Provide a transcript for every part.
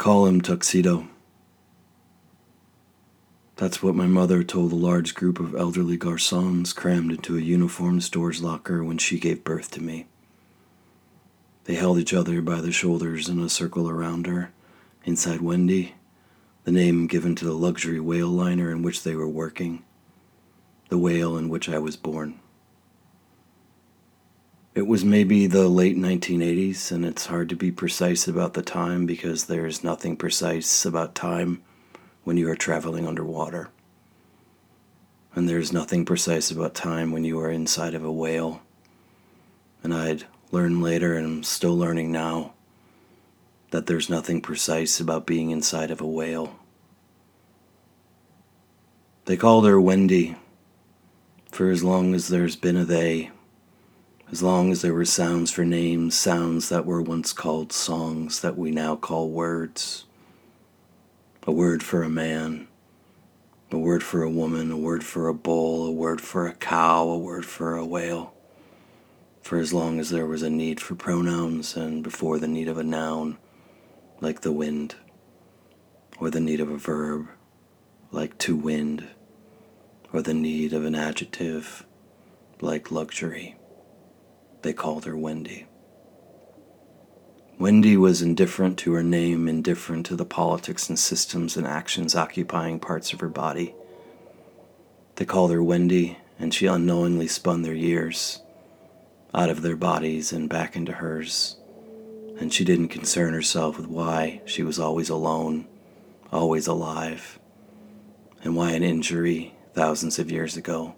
Call him Tuxedo. That's what my mother told a large group of elderly garçons crammed into a uniformed store's locker when she gave birth to me. They held each other by the shoulders in a circle around her, inside Wendy, the name given to the luxury whale liner in which they were working, the whale in which I was born. It was maybe the late 1980s, and it's hard to be precise about the time because there's nothing precise about time when you are traveling underwater. And there's nothing precise about time when you are inside of a whale. And I'd learned later, and I'm still learning now, that there's nothing precise about being inside of a whale. They called her Wendy for as long as there's been a they as long as there were sounds for names, sounds that were once called songs that we now call words. A word for a man, a word for a woman, a word for a bull, a word for a cow, a word for a whale. For as long as there was a need for pronouns and before the need of a noun, like the wind, or the need of a verb, like to wind, or the need of an adjective, like luxury. They called her Wendy. Wendy was indifferent to her name, indifferent to the politics and systems and actions occupying parts of her body. They called her Wendy, and she unknowingly spun their years out of their bodies and back into hers. And she didn't concern herself with why she was always alone, always alive, and why an injury thousands of years ago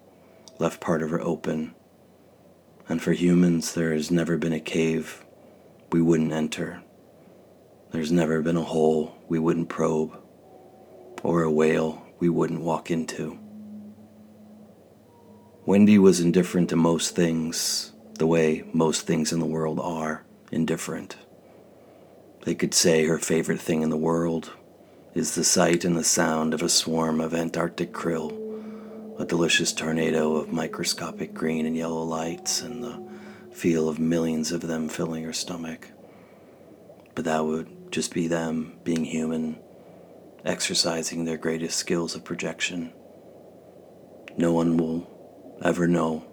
left part of her open and for humans, there has never been a cave we wouldn't enter. There's never been a hole we wouldn't probe, or a whale we wouldn't walk into. Wendy was indifferent to most things, the way most things in the world are indifferent. They could say her favorite thing in the world is the sight and the sound of a swarm of Antarctic krill a delicious tornado of microscopic green and yellow lights and the feel of millions of them filling her stomach. But that would just be them being human, exercising their greatest skills of projection. No one will ever know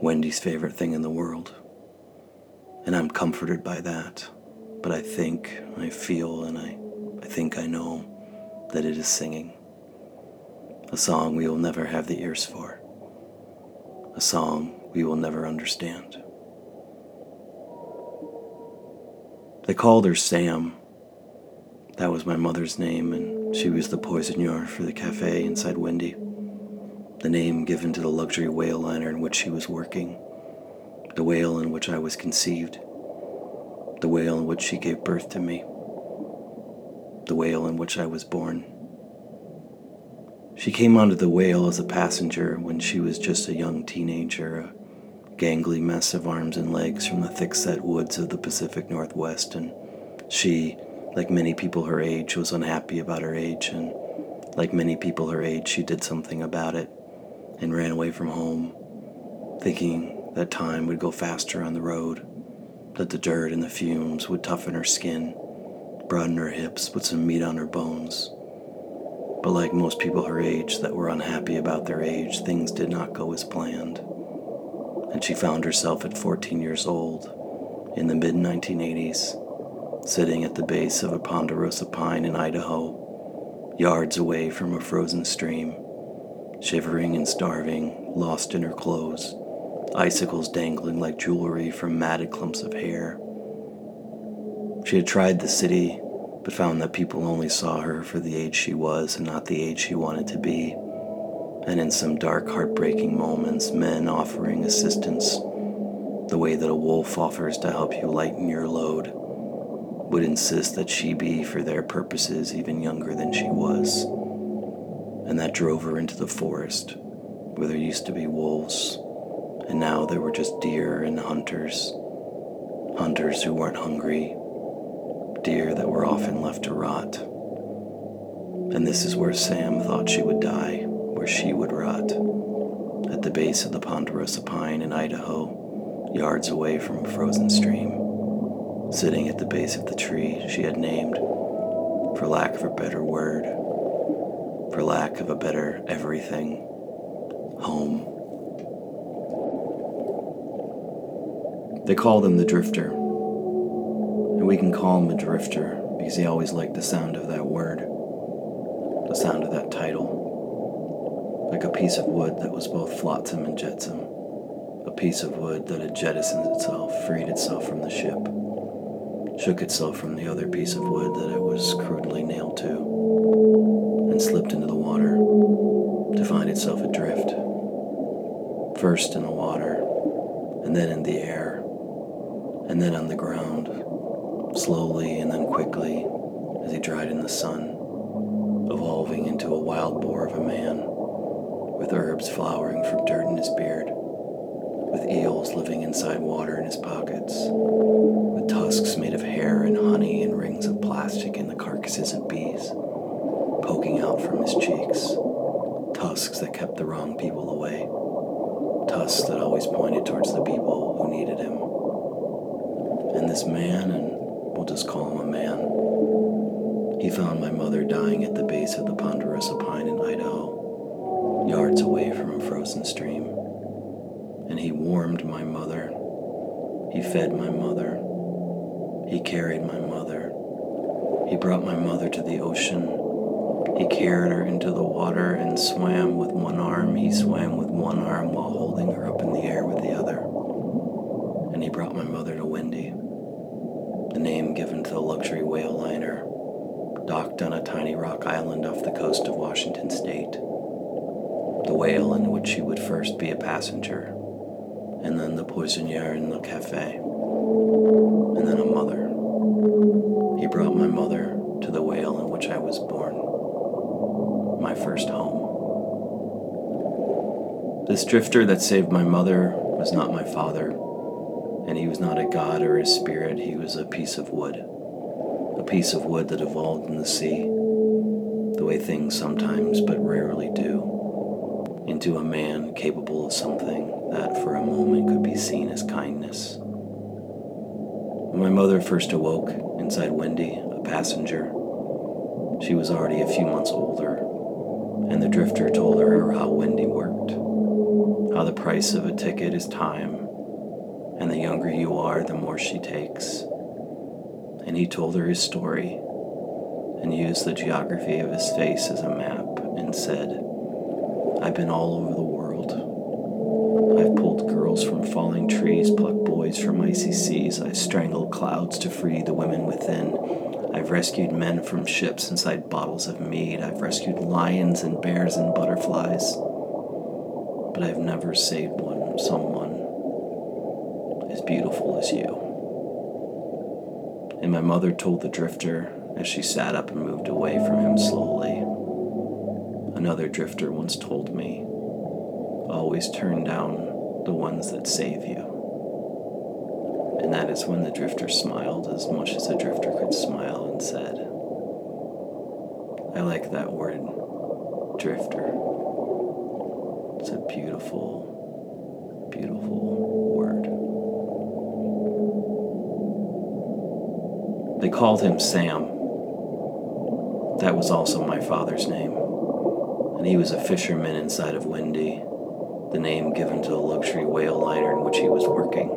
Wendy's favorite thing in the world. And I'm comforted by that. But I think, I feel, and I, I think I know that it is singing a song we will never have the ears for, a song we will never understand. They called her Sam. That was my mother's name, and she was the poissonniere for the cafe inside Wendy. The name given to the luxury whale liner in which she was working, the whale in which I was conceived, the whale in which she gave birth to me, the whale in which I was born. She came onto the whale as a passenger when she was just a young teenager, a gangly mess of arms and legs from the thick-set woods of the Pacific Northwest, and she, like many people her age, was unhappy about her age, and like many people her age, she did something about it and ran away from home, thinking that time would go faster on the road, that the dirt and the fumes would toughen her skin, broaden her hips, put some meat on her bones but like most people her age that were unhappy about their age, things did not go as planned. And she found herself at 14 years old, in the mid 1980s, sitting at the base of a ponderosa pine in Idaho, yards away from a frozen stream, shivering and starving, lost in her clothes, icicles dangling like jewelry from matted clumps of hair. She had tried the city but found that people only saw her for the age she was and not the age she wanted to be. And in some dark, heartbreaking moments, men offering assistance, the way that a wolf offers to help you lighten your load, would insist that she be, for their purposes, even younger than she was. And that drove her into the forest, where there used to be wolves, and now there were just deer and hunters. Hunters who weren't hungry, deer that were often left to rot. And this is where Sam thought she would die, where she would rot, at the base of the ponderosa pine in Idaho, yards away from a frozen stream. Sitting at the base of the tree she had named for lack of a better word, for lack of a better everything, home. They call them the Drifter, and we can call him a drifter because he always liked the sound of that word, the sound of that title, like a piece of wood that was both flotsam and jetsam, a piece of wood that had jettisoned itself, freed itself from the ship. Shook itself from the other piece of wood that it was crudely nailed to, and slipped into the water to find itself adrift. First in the water, and then in the air, and then on the ground, slowly and then quickly as he dried in the sun, evolving into a wild boar of a man, with herbs flowering from dirt in his beard, with eels living inside water in his pockets with tusks made of hair and honey and rings of plastic in the carcasses of bees, poking out from his cheeks. Tusks that kept the wrong people away. Tusks that always pointed towards the people who needed him. And this man, and we'll just call him a man, he found my mother dying at the base of the Ponderosa Pine in Idaho, yards away from a frozen stream. And he warmed my mother. He fed my mother. He carried my mother. He brought my mother to the ocean. He carried her into the water and swam with one arm. He swam with one arm while holding her up in the air with the other. And he brought my mother given to the luxury whale liner, docked on a tiny rock island off the coast of Washington state. The whale in which she would first be a passenger, and then the poissonniere in the cafe and then a mother. He brought my mother to the whale in which I was born, my first home. This drifter that saved my mother was not my father, and he was not a god or a spirit, he was a piece of wood. A piece of wood that evolved in the sea, the way things sometimes but rarely do, into a man capable of something that for a moment could be seen as kindness. When my mother first awoke inside Wendy, a passenger, she was already a few months older, and the drifter told her how Wendy worked, how the price of a ticket is time, and the younger you are, the more she takes. And he told her his story and used the geography of his face as a map and said, I've been all over the world. I've pulled girls from falling trees, plucked boys from icy seas. I've strangled clouds to free the women within. I've rescued men from ships inside bottles of mead. I've rescued lions and bears and butterflies. But I've never saved one, someone beautiful as you. And my mother told the drifter as she sat up and moved away from him slowly. Another drifter once told me always turn down the ones that save you. And that is when the drifter smiled as much as a drifter could smile and said, I like that word, drifter. It's a beautiful, beautiful word. They called him Sam. That was also my father's name. And he was a fisherman inside of Wendy the name given to the luxury whale liner in which he was working,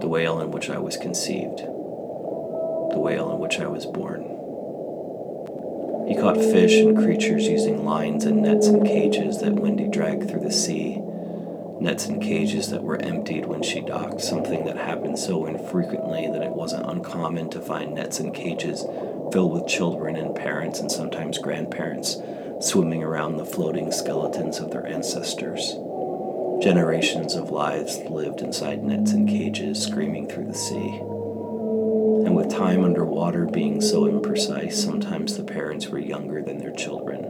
the whale in which I was conceived, the whale in which I was born. He caught fish and creatures using lines and nets and cages that Wendy dragged through the sea, nets and cages that were emptied when she docked, something that happened so infrequently that it wasn't uncommon to find nets and cages filled with children and parents and sometimes grandparents swimming around the floating skeletons of their ancestors. Generations of lives lived inside nets and cages, screaming through the sea. And with time underwater being so imprecise, sometimes the parents were younger than their children.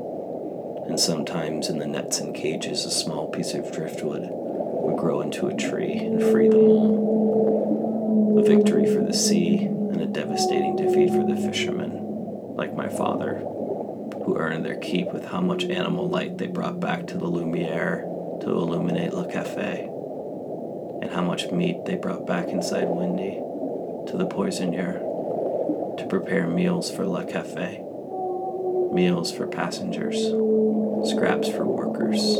And sometimes in the nets and cages, a small piece of driftwood would grow into a tree and free them all. A victory for the sea and a devastating defeat for the fishermen, like my father, who earned their keep with how much animal light they brought back to the Lumiere to illuminate Le Cafe, and how much meat they brought back inside Wendy to the poissonniere to to prepare meals for Le Cafe, meals for passengers, scraps for workers,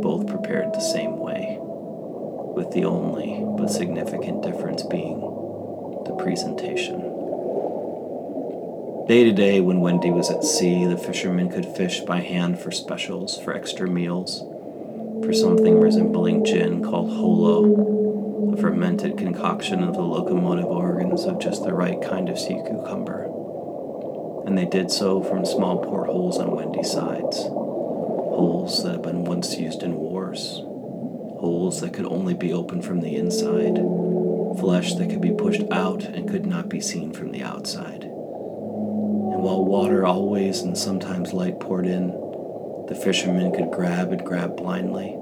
both prepared the same way, with the only but significant difference being the presentation. Day to day, when Wendy was at sea, the fishermen could fish by hand for specials, for extra meals, for something resembling gin called holo, a fermented concoction of the locomotive organs of just the right kind of sea cucumber. And they did so from small portholes on Wendy's sides, holes that had been once used in wars, holes that could only be opened from the inside, flesh that could be pushed out and could not be seen from the outside and while water always and sometimes light poured in, the fisherman could grab and grab blindly,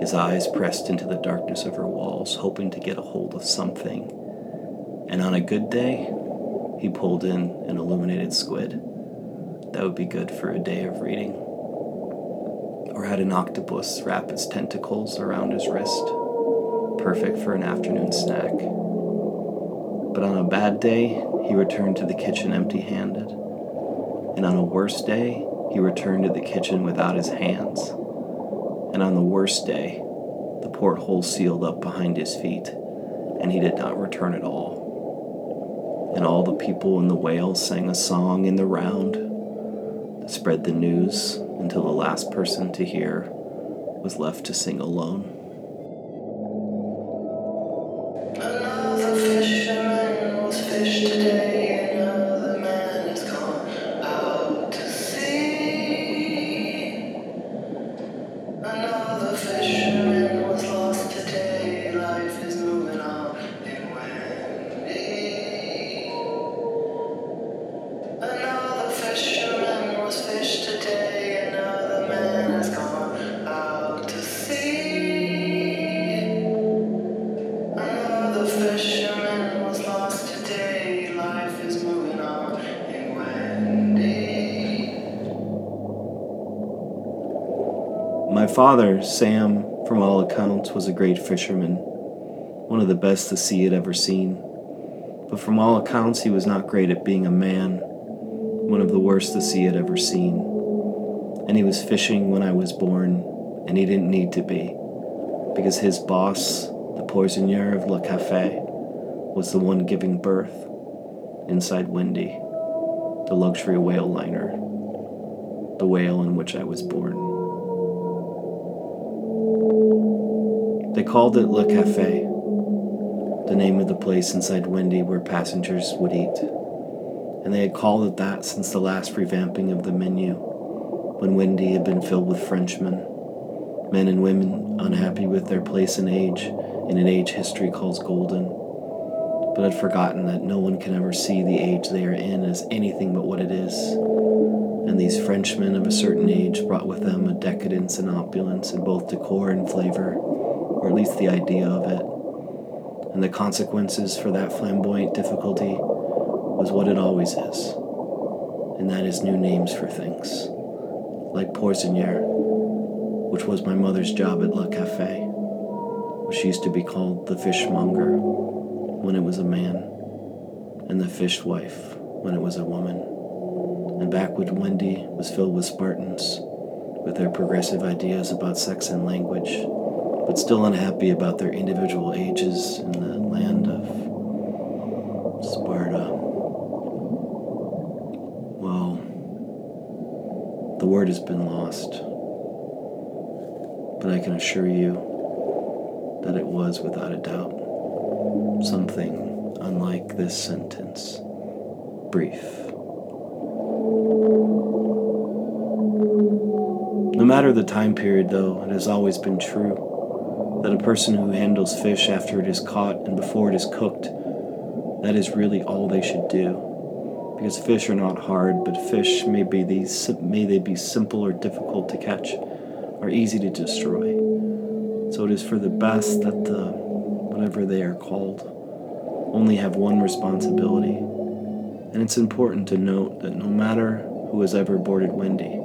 his eyes pressed into the darkness of her walls, hoping to get a hold of something. And on a good day, he pulled in an illuminated squid. That would be good for a day of reading. Or had an octopus wrap its tentacles around his wrist, perfect for an afternoon snack. But on a bad day, he returned to the kitchen empty handed and on a worse day, he returned to the kitchen without his hands. And on the worst day, the porthole sealed up behind his feet, and he did not return at all. And all the people in the whale sang a song in the round that spread the news until the last person to hear was left to sing alone. Father, Sam, from all accounts, was a great fisherman, one of the best the sea had ever seen. But from all accounts, he was not great at being a man, one of the worst the sea had ever seen. And he was fishing when I was born, and he didn't need to be, because his boss, the poissonniere of Le Cafe, was the one giving birth inside Wendy, the luxury whale liner, the whale in which I was born. They called it Le Cafe, the name of the place inside Wendy where passengers would eat. And they had called it that since the last revamping of the menu, when Wendy had been filled with Frenchmen, men and women unhappy with their place and age in an age history calls golden, but had forgotten that no one can ever see the age they are in as anything but what it is. And these Frenchmen of a certain age brought with them a decadence and opulence in both decor and flavor, or at least the idea of it. And the consequences for that flamboyant difficulty was what it always is, and that is new names for things, like Poissonniere, which was my mother's job at Le Cafe, which used to be called the fishmonger when it was a man, and the fishwife when it was a woman. And Backwood Wendy was filled with Spartans, with their progressive ideas about sex and language, but still unhappy about their individual ages in the land of Sparta. Well, the word has been lost, but I can assure you that it was without a doubt something unlike this sentence brief. No matter the time period, though, it has always been true that a person who handles fish after it is caught and before it is cooked, that is really all they should do. Because fish are not hard, but fish may be these may they be simple or difficult to catch, or easy to destroy. So it is for the best that the whatever they are called only have one responsibility. And it's important to note that no matter who has ever boarded Wendy,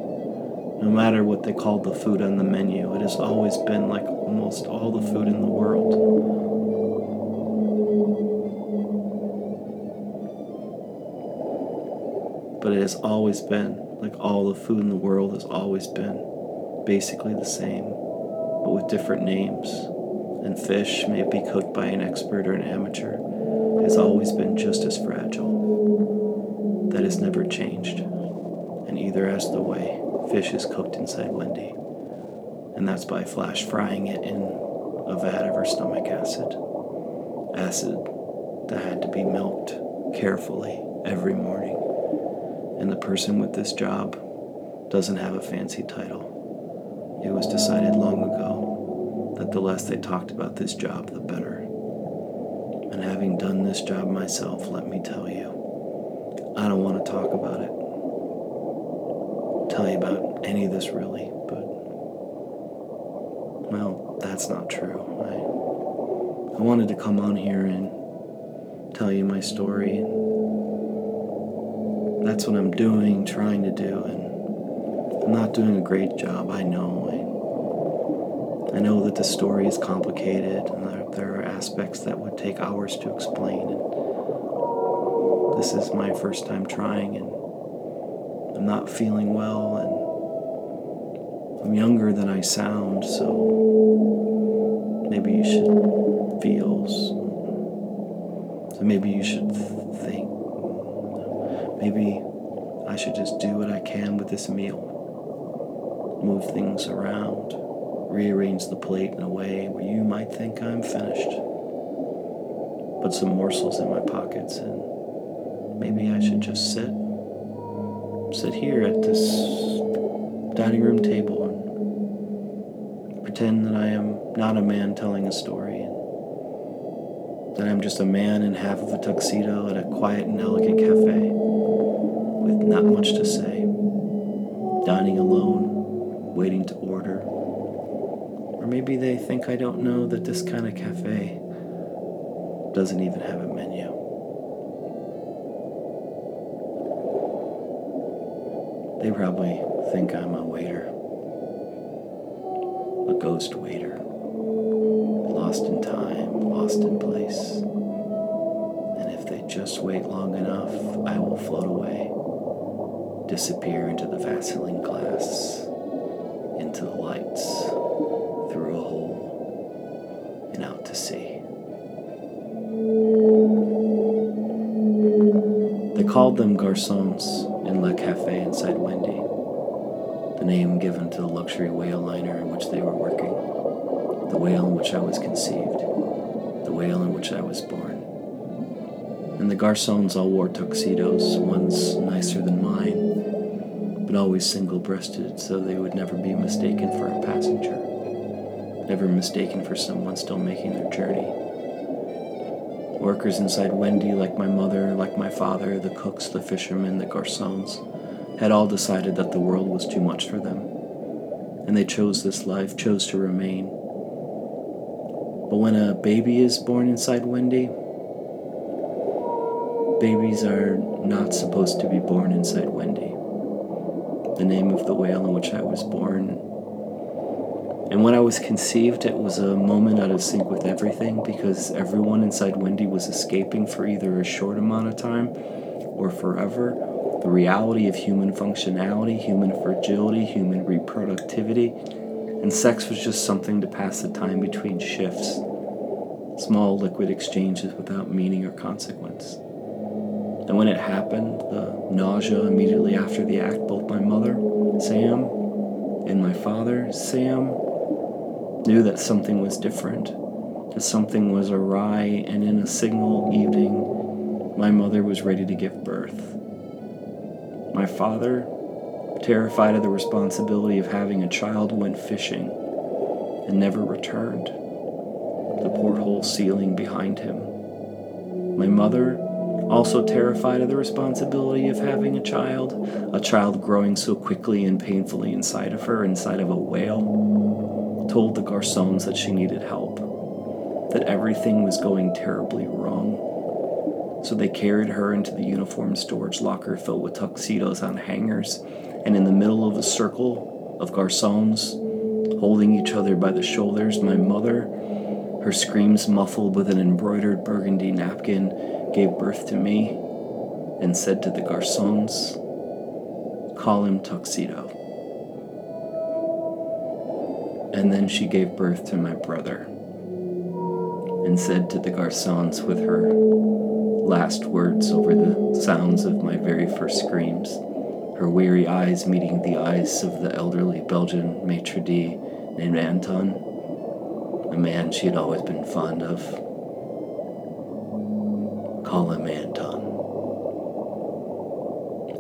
no matter what they called the food on the menu, it has always been like almost all the food in the world. but it has always been, like all the food in the world has always been, basically the same, but with different names. And fish, may be cooked by an expert or an amateur, has always been just as fragile. That has never changed. And either as the way fish is cooked inside Wendy, and that's by flash frying it in a vat of her stomach acid. Acid that had to be milked carefully every morning. And the person with this job doesn't have a fancy title. It was decided long ago that the less they talked about this job, the better. And having done this job myself, let me tell you, I don't want to talk about it. Tell you about any of this really, but well, that's not true. I I wanted to come on here and tell you my story and that's what I'm doing, trying to do, and I'm not doing a great job. I know. I, I know that the story is complicated, and there, there are aspects that would take hours to explain. And this is my first time trying, and I'm not feeling well, and I'm younger than I sound, so maybe you should feel. So maybe you should think Maybe I should just do what I can with this meal. Move things around, rearrange the plate in a way where you might think I'm finished. Put some morsels in my pockets and maybe I should just sit. Sit here at this dining room table and pretend that I am not a man telling a story and that I'm just a man in half of a tuxedo at a quiet and elegant cafe with not much to say, dining alone, waiting to order. Or maybe they think I don't know that this kind of cafe doesn't even have a menu. They probably think I'm a waiter, a ghost waiter, lost in time, lost in place. And if they just wait long enough, I will float away. Disappear into the Vaseline glass, into the lights, through a hole, and out to sea. They called them garçons Le Cafe inside Wendy, the name given to the luxury whale liner in which they were working, the whale in which I was conceived, the whale in which I was born. And the garçons all wore tuxedos, one's nicer than mine, but always single breasted so they would never be mistaken for a passenger, never mistaken for someone still making their journey. Workers inside Wendy, like my mother, like my father, the cooks, the fishermen, the garçons, had all decided that the world was too much for them, and they chose this life, chose to remain. But when a baby is born inside Wendy, Babies are not supposed to be born inside Wendy, the name of the whale in which I was born. And when I was conceived, it was a moment out of sync with everything because everyone inside Wendy was escaping for either a short amount of time or forever the reality of human functionality, human fragility, human reproductivity, and sex was just something to pass the time between shifts, small liquid exchanges without meaning or consequence. And when it happened, the nausea immediately after the act, both my mother, Sam, and my father, Sam, knew that something was different, that something was awry, and in a single evening, my mother was ready to give birth. My father, terrified of the responsibility of having a child, went fishing and never returned, the porthole ceiling behind him. My mother, also terrified of the responsibility of having a child, a child growing so quickly and painfully inside of her, inside of a whale, told the garçons that she needed help, that everything was going terribly wrong. So they carried her into the uniform storage locker filled with tuxedos on hangers, and in the middle of a circle of garçons, holding each other by the shoulders, my mother, her screams muffled with an embroidered burgundy napkin, gave birth to me and said to the garçons, Call him Tuxedo. And then she gave birth to my brother and said to the garçons with her last words over the sounds of my very first screams, her weary eyes meeting the eyes of the elderly Belgian maitre d' named Anton, a man she had always been fond of. Call him Anton.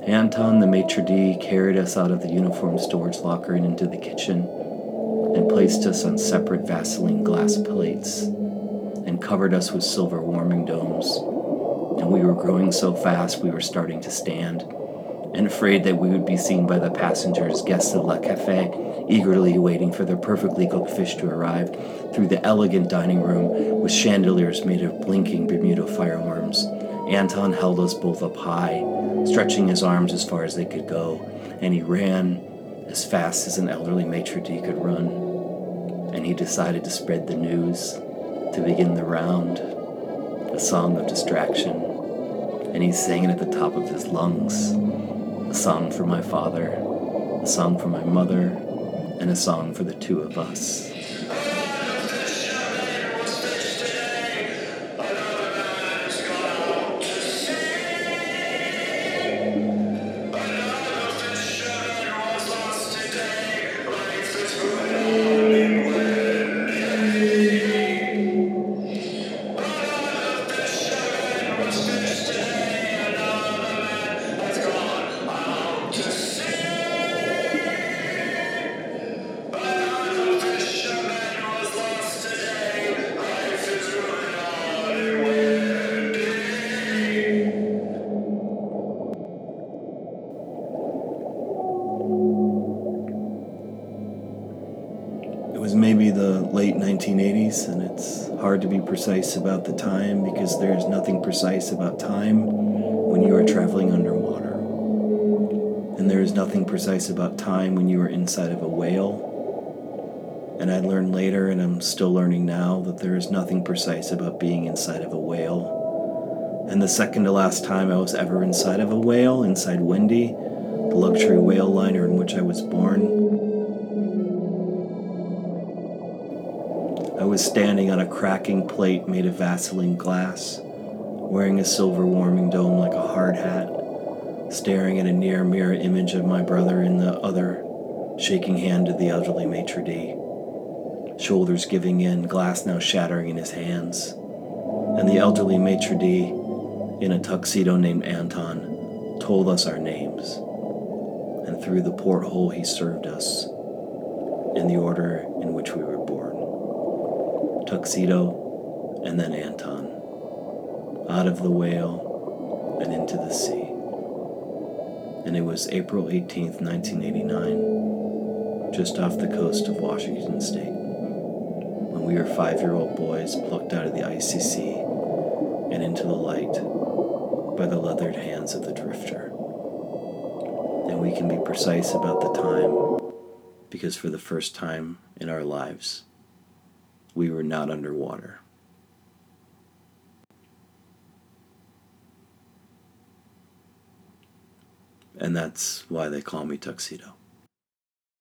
Anton, the maitre d', carried us out of the uniform storage locker and into the kitchen and placed us on separate Vaseline glass plates and covered us with silver warming domes. And we were growing so fast we were starting to stand, and afraid that we would be seen by the passengers, guests of Le Cafe, eagerly waiting for their perfectly cooked fish to arrive through the elegant dining room with chandeliers made of blinking Bermuda fireworms. Anton held us both up high, stretching his arms as far as they could go, and he ran as fast as an elderly maitre d' could run. And he decided to spread the news, to begin the round, a song of distraction. And he sang it at the top of his lungs a song for my father, a song for my mother, and a song for the two of us. Precise about the time because there's nothing precise about time when you are traveling underwater. And there is nothing precise about time when you are inside of a whale. And I learned later, and I'm still learning now, that there is nothing precise about being inside of a whale. And the second to last time I was ever inside of a whale, inside Wendy, the luxury whale liner in which I was born, was standing on a cracking plate made of Vaseline glass, wearing a silver warming dome like a hard hat, staring at a near mirror image of my brother in the other, shaking hand to the elderly maitre d', shoulders giving in, glass now shattering in his hands. And the elderly maitre d', in a tuxedo named Anton, told us our names. And through the porthole he served us, in the order in which we were born. Tuxedo, and then Anton, out of the whale and into the sea. And it was April 18th, 1989, just off the coast of Washington State, when we were five year old boys plucked out of the icy sea and into the light by the leathered hands of the drifter. And we can be precise about the time because for the first time in our lives, we were not underwater. And that's why they call me Tuxedo.